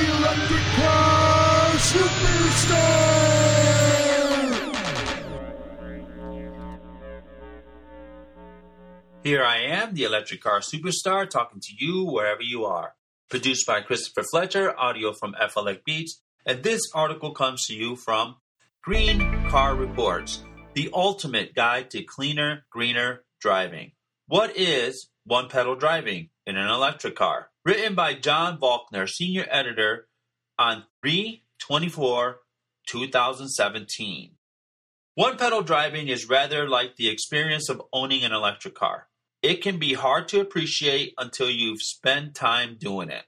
electric superstar. Here I am, the electric car superstar, talking to you wherever you are. Produced by Christopher Fletcher, audio from FLX Beats, and this article comes to you from Green Car Reports, the ultimate guide to cleaner, greener driving. What is one pedal driving in an electric car? Written by John Faulkner, senior editor on 324 2017. One pedal driving is rather like the experience of owning an electric car. It can be hard to appreciate until you've spent time doing it.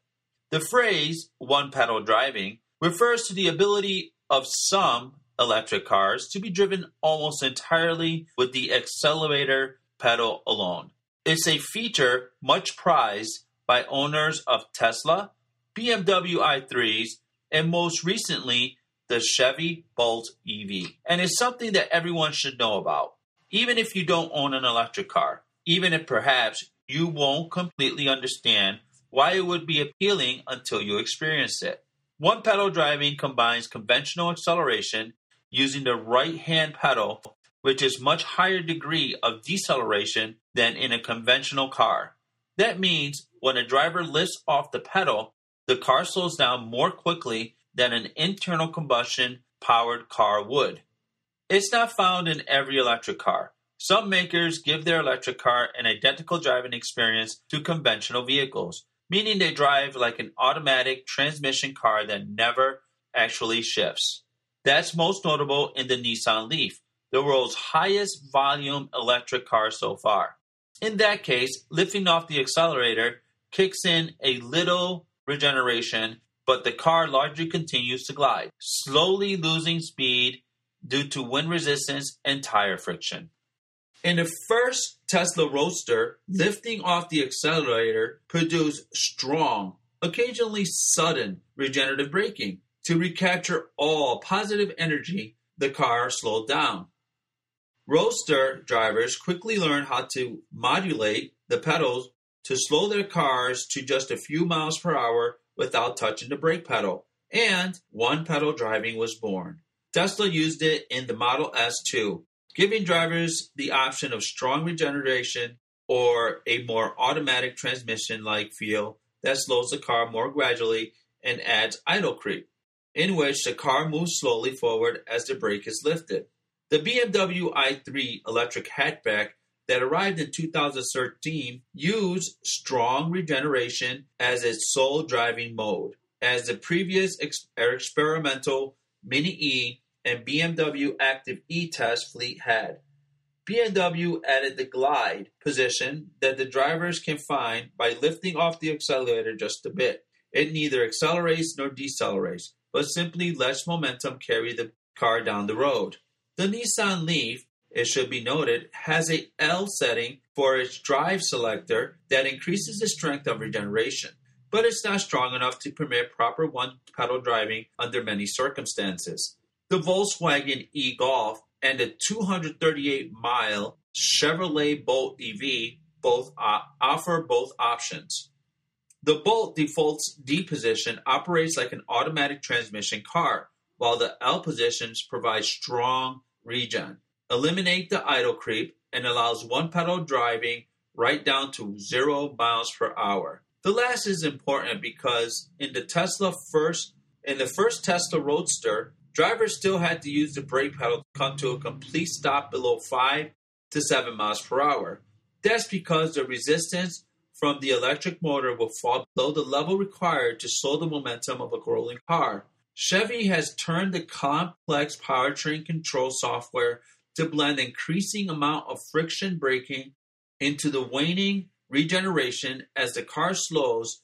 The phrase one pedal driving refers to the ability of some electric cars to be driven almost entirely with the accelerator pedal alone. It's a feature much prized by owners of Tesla, BMW i3s, and most recently, the Chevy Bolt EV. And it's something that everyone should know about, even if you don't own an electric car even if perhaps you won't completely understand why it would be appealing until you experience it. One pedal driving combines conventional acceleration using the right hand pedal, which is much higher degree of deceleration than in a conventional car. That means when a driver lifts off the pedal, the car slows down more quickly than an internal combustion powered car would. It's not found in every electric car. Some makers give their electric car an identical driving experience to conventional vehicles, meaning they drive like an automatic transmission car that never actually shifts. That's most notable in the Nissan Leaf, the world's highest volume electric car so far. In that case, lifting off the accelerator kicks in a little regeneration, but the car largely continues to glide, slowly losing speed due to wind resistance and tire friction. In the first Tesla Roadster, lifting off the accelerator produced strong, occasionally sudden regenerative braking. To recapture all positive energy, the car slowed down. Roadster drivers quickly learned how to modulate the pedals to slow their cars to just a few miles per hour without touching the brake pedal, and one pedal driving was born. Tesla used it in the Model S too, giving drivers the option of strong regeneration or a more automatic transmission like feel that slows the car more gradually and adds idle creep, in which the car moves slowly forward as the brake is lifted. The BMW i3 electric hatchback that arrived in 2013 used strong regeneration as its sole driving mode, as the previous ex- experimental Mini E and BMW Active E-Test fleet had. BMW added the glide position that the drivers can find by lifting off the accelerator just a bit. It neither accelerates nor decelerates, but simply lets momentum carry the car down the road. The Nissan Leaf, it should be noted, has a L setting for its drive selector that increases the strength of regeneration, but it's not strong enough to permit proper one pedal driving under many circumstances the Volkswagen e-Golf and the 238-mile Chevrolet Bolt EV both uh, offer both options. The Bolt default's D position operates like an automatic transmission car, while the L positions provide strong regen, eliminate the idle creep, and allows one pedal driving right down to zero miles per hour. The last is important because in the Tesla first in the first Tesla Roadster, Drivers still had to use the brake pedal to come to a complete stop below 5 to 7 miles per hour. That's because the resistance from the electric motor will fall below the level required to slow the momentum of a rolling car. Chevy has turned the complex powertrain control software to blend increasing amount of friction braking into the waning regeneration as the car slows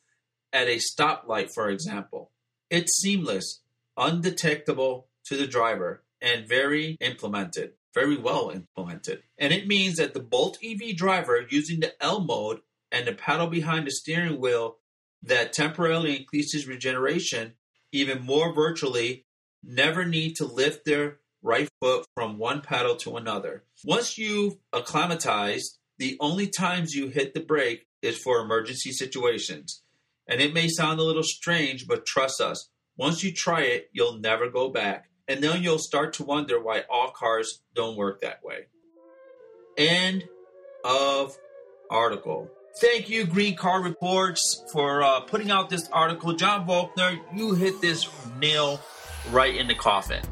at a stoplight, for example. It's seamless, undetectable to the driver, and very implemented, very well implemented. And it means that the Bolt EV driver using the L mode and the paddle behind the steering wheel that temporarily increases regeneration even more virtually never need to lift their right foot from one paddle to another. Once you've acclimatized, the only times you hit the brake is for emergency situations And it may sound a little strange, but trust us, once you try it, you'll never go back. And then you'll start to wonder why all cars don't work that way. End of article. Thank you, Green Car Reports, for uh, putting out this article. John Volkner, you hit this nail right in the coffin.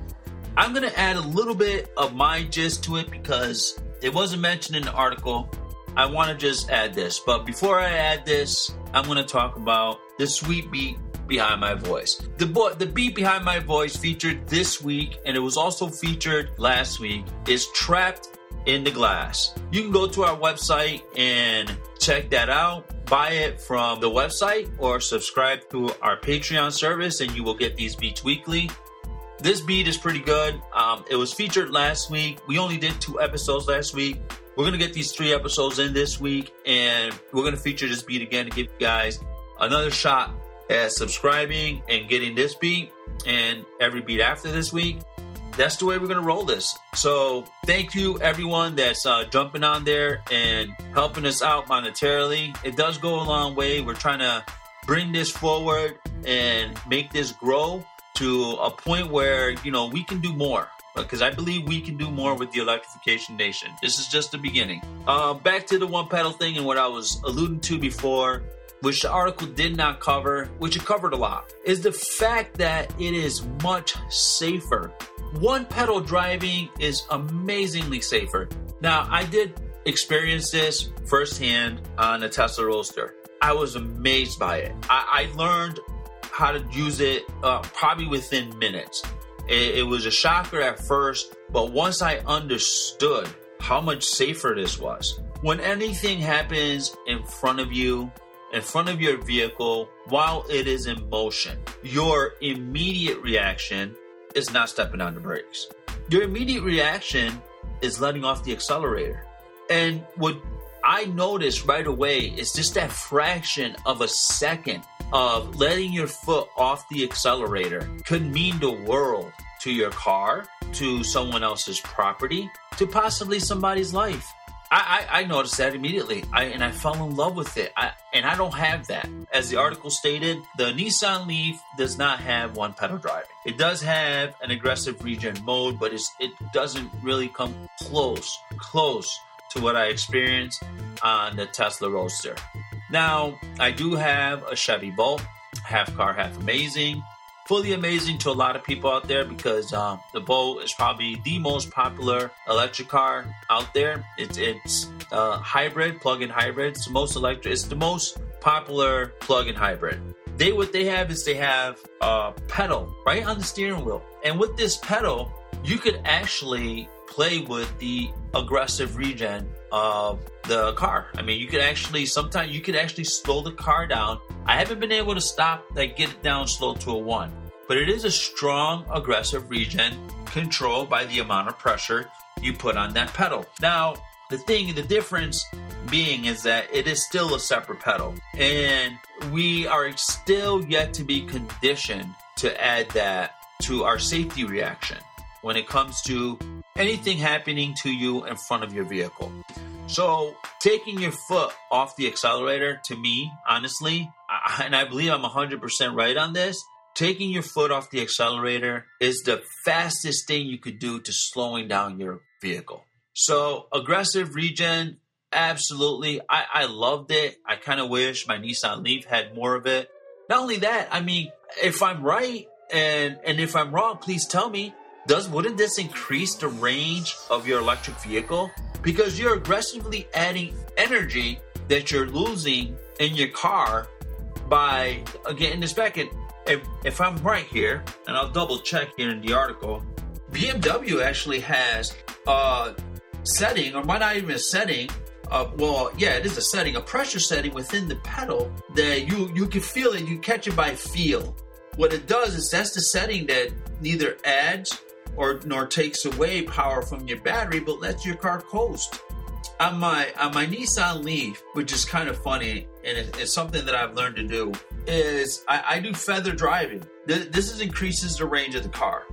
I'm going to add a little bit of my gist to it because it wasn't mentioned in the article. I want to just add this. But before I add this, I'm going to talk about the sweet beat behind my voice. The bo- the beat behind my voice featured this week, and it was also featured last week, is Trapped in the Glass. You can go to our website and check that out. Buy it from the website or subscribe to our Patreon service, and you will get these beats weekly. This beat is pretty good. Um, it was featured last week. We only did two episodes last week. We're gonna get these three episodes in this week, and we're gonna feature this beat again to give you guys another shot at subscribing and getting this beat and every beat after this week. That's the way we're gonna roll this. So thank you everyone that's uh, jumping on there and helping us out monetarily. It does go a long way. We're trying to bring this forward and make this grow to a point where you know we can do more because I believe we can do more with the electrification nation. This is just the beginning. Uh, back to the one pedal thing and what I was alluding to before, which the article did not cover, which it covered a lot, is the fact that it is much safer. One pedal driving is amazingly safer. Now, I did experience this firsthand on a Tesla Roadster. I was amazed by it. I, I learned how to use it uh, probably within minutes. It, it was a shocker at first, but once I understood how much safer this was, when anything happens in front of you, in front of your vehicle, while it is in motion, your immediate reaction is not stepping on the brakes. Your immediate reaction is letting off the accelerator. And what I noticed right away is just that fraction of a second of letting your foot off the accelerator could mean the world to your car, to someone else's property, to possibly somebody's life. I, I, I noticed that immediately, I, and I fell in love with it. I, and I don't have that. As the article stated, the Nissan Leaf does not have one pedal driving. It does have an aggressive regen mode, but it doesn't really come close, close to what I experienced on the Tesla Roadster. Now, I do have a Chevy Bolt, half car, half amazing. Fully amazing to a lot of people out there because um, the Bolt is probably the most popular electric car out there. It's it's uh, hybrid, plug-in hybrid. It's the most electric. It's the most popular plug-in hybrid. They what they have is they have a pedal right on the steering wheel, and with this pedal, you could actually play with the aggressive regen of the car. I mean, you could actually sometimes you could actually slow the car down. I haven't been able to stop like get it down slow to a one, but it is a strong aggressive regen controlled by the amount of pressure you put on that pedal. Now, the thing, the difference being is that it is still a separate pedal, and we are still yet to be conditioned to add that to our safety reaction when it comes to anything happening to you in front of your vehicle. So, taking your foot off the accelerator, to me, honestly, and I believe I'm 100% right on this, taking your foot off the accelerator is the fastest thing you could do to slowing down your vehicle. So, aggressive regen, absolutely. I, I loved it. I kind of wish my Nissan Leaf had more of it. Not only that, I mean, if I'm right and and if I'm wrong, please tell me. Does wouldn't this increase the range of your electric vehicle? Because you're aggressively adding energy that you're losing in your car by uh, getting this back. And if, if I'm right here, and I'll double check here in the article, BMW actually has a setting, or might not even a setting, uh, well, yeah, it is a setting, a pressure setting within the pedal that you you can feel it, you catch it by feel. What it does is that's the setting that neither adds or nor takes away power from your battery, but lets your car coast. On my on my Nissan Leaf, which is kind of funny, and it, it's something that I've learned to do, is I, I do feather driving. This, this is increases the range of the car.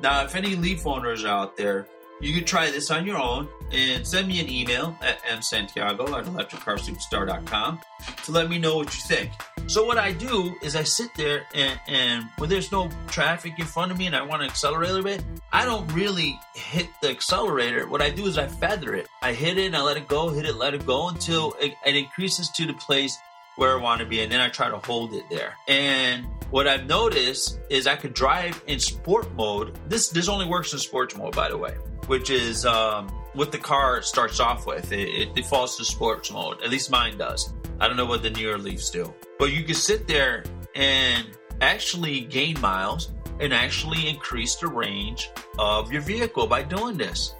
Now, if any Leaf owners out there, you can try this on your own and send me an email at msantiago at electriccarsuperstar.com to let me know what you think. So what I do is I sit there and, and when there's no traffic in front of me and I want to accelerate a little bit, I don't really hit the accelerator. What I do is I feather it. I hit it and I let it go, hit it, let it go until it, it increases to the place where I want to be, and then I try to hold it there. And what I've noticed is I could drive in sport mode. This this only works in sports mode, by the way, which is um, what the car starts off with. It, it defaults to sports mode. At least mine does. I don't know what the newer Leafs do. But you can sit there and actually gain miles and actually increase the range of your vehicle by doing this.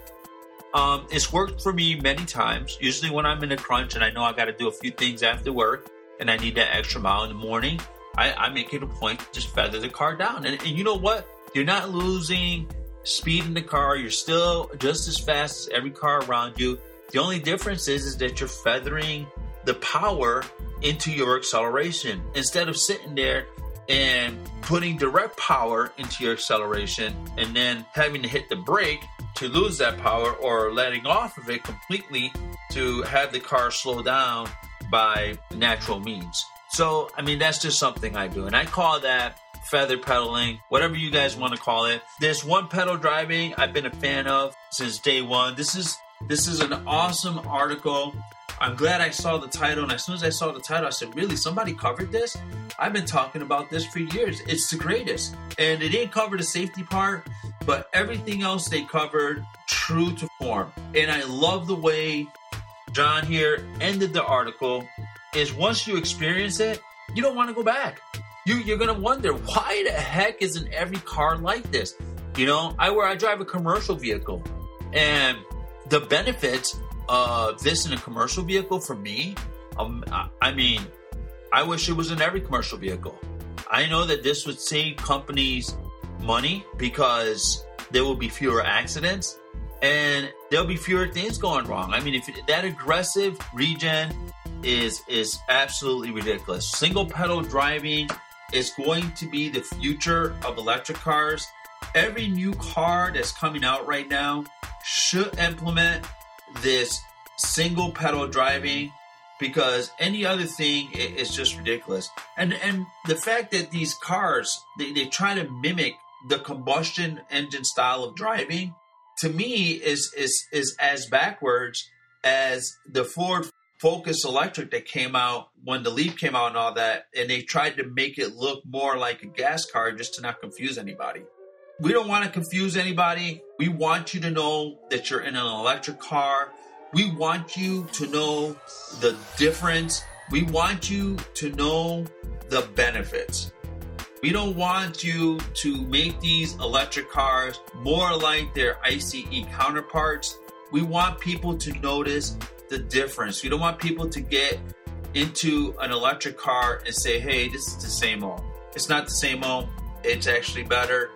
Um, it's worked for me many times. Usually, when I'm in a crunch and I know I got to do a few things after work and I need that extra mile in the morning, I, I make it a point to just feather the car down. And, and you know what? You're not losing speed in the car. You're still just as fast as every car around you. The only difference is, is that you're feathering the power into your acceleration instead of sitting there and putting direct power into your acceleration and then having to hit the brake to lose that power or letting off of it completely to have the car slow down by natural means. So, I mean, that's just something I do. And I call that feather pedaling, whatever you guys want to call it. This one pedal driving I've been a fan of since day one. This is this is an awesome article I'm glad I saw the title, and as soon as I saw the title, I said, "Really? Somebody covered this? I've been talking about this for years. It's the greatest." And they didn't cover the safety part, but everything else they covered true to form. And I love the way John here ended the article. Is once you experience it, you don't want to go back. You you're gonna wonder why the heck isn't every car like this? You know, I where I drive a commercial vehicle, and the benefits of this in a commercial vehicle for me, um, I mean, I wish it was in every commercial vehicle. I know that this would save companies money because there will be fewer accidents and there'll be fewer things going wrong. I mean, if that aggressive regen is is absolutely ridiculous. Single pedal driving is going to be the future of electric cars. Every new car that's coming out right now should implement this single pedal driving because any other thing is just ridiculous. And and the fact that these cars they, they try to mimic the combustion engine style of driving to me is is is as backwards as the Ford Focus Electric that came out when the Leaf came out and all that, and they tried to make it look more like a gas car just to not confuse anybody. We don't want to confuse anybody. We want you to know that you're in an electric car. We want you to know the difference. We want you to know the benefits. We don't want you to make these electric cars more like their ICE counterparts. We want people to notice the difference. We don't want people to get into an electric car and say, hey, this is the same old. It's not the same old. It's actually better.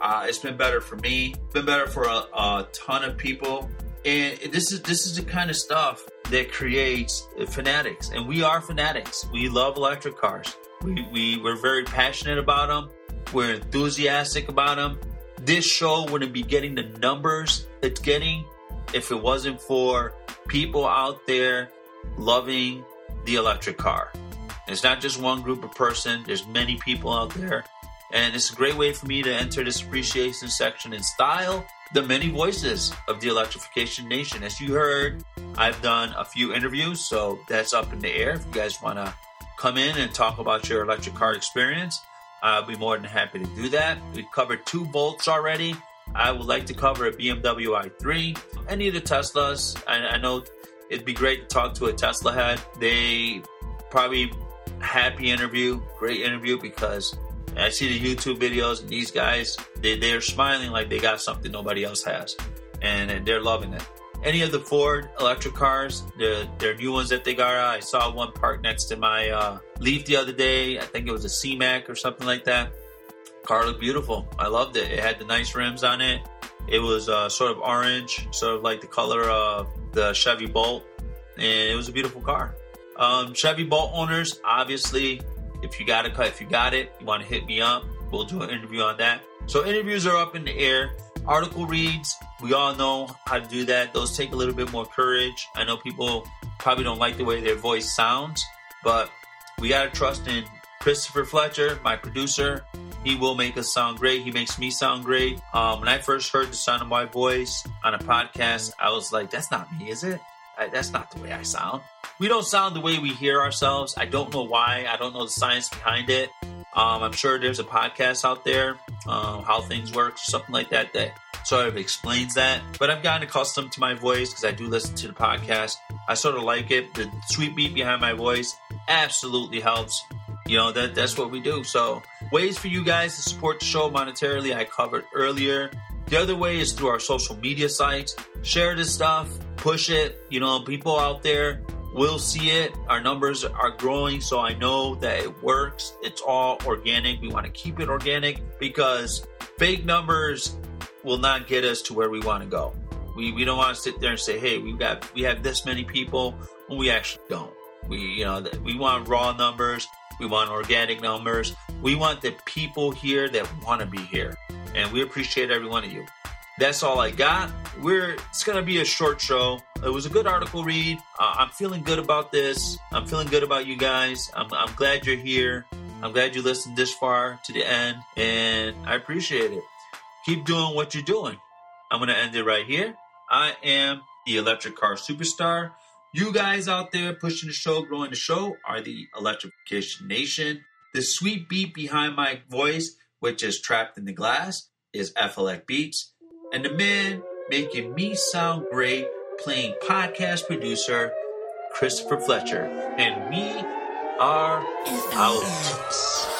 Uh, it's been better for me. It's been better for a, a ton of people. And this is this is the kind of stuff that creates fanatics, and we are fanatics. We love electric cars. We, we we're very passionate about them. We're enthusiastic about them. This show wouldn't be getting the numbers it's getting if it wasn't for people out there loving the electric car. It's not just one group of person. There's many people out there and it's a great way for me to enter this appreciation section in style. The many voices of the electrification nation. As you heard, I've done a few interviews, so that's up in the air. If you guys want to come in and talk about your electric car experience, I'll be more than happy to do that. We've covered two Bolts already. I would like to cover a BMW i3, any of the Teslas. I, I know it'd be great to talk to a Tesla head. They probably happy interview, great interview because I see the YouTube videos, and these guys, they, they're smiling like they got something nobody else has. And, they're loving it. Any of the Ford electric cars, the, their new ones that they got, I saw one parked next to my uh, Leaf the other day. I think it was a C-Max or something like that. Car looked beautiful. I loved it. It had the nice rims on it. It was uh, sort of orange, sort of like the color of the Chevy Bolt. And it was a beautiful car. Um, Chevy Bolt owners, obviously, if you got it, if you got it, you want to hit me up. We'll do an interview on that. So interviews are up in the air. Article reads, we all know how to do that. Those take a little bit more courage. I know people probably don't like the way their voice sounds, but we gotta trust in Christopher Fletcher, my producer, he will make us sound great. He makes me sound great. Um, when I first heard the sound of my voice on a podcast, I was like, that's not me, is it? I, that's not the way I sound. We don't sound the way we hear ourselves. I don't know why. I don't know the science behind it. Um, I'm sure there's a podcast out there, um, how things work, or something like that, that sort of explains that. But I've gotten accustomed to my voice because I do listen to the podcast. I sort of like it. The sweet beat behind my voice absolutely helps. You know that that's what we do. So ways for you guys to support the show monetarily, I covered earlier. The other way is through our social media sites. Share this stuff, push it. You know, people out there will see it. Our numbers are growing, so I know that it works. It's all organic. We want to keep it organic because fake numbers will not get us to where we want to go. We, we don't want to sit there and say, hey, we've got we have this many people when we actually don't. We you know we want raw numbers. We want organic numbers. We want the people here that want to be here, and we appreciate every one of you. That's all I got. We're it's gonna be a short show. It was a good article read. Uh, I'm feeling good about this. I'm feeling good about you guys. I'm, I'm glad you're here. I'm glad you listened this far to the end, and I appreciate it. Keep doing what you're doing. I'm gonna end it right here. I am the electric car superstar. You guys out there pushing the show, growing the show, are the Electrification Nation. The sweet beat behind my voice, which is trapped in the glass, is FLX Beats. And the man making me sound great, playing podcast producer, Christopher Fletcher. And we are out.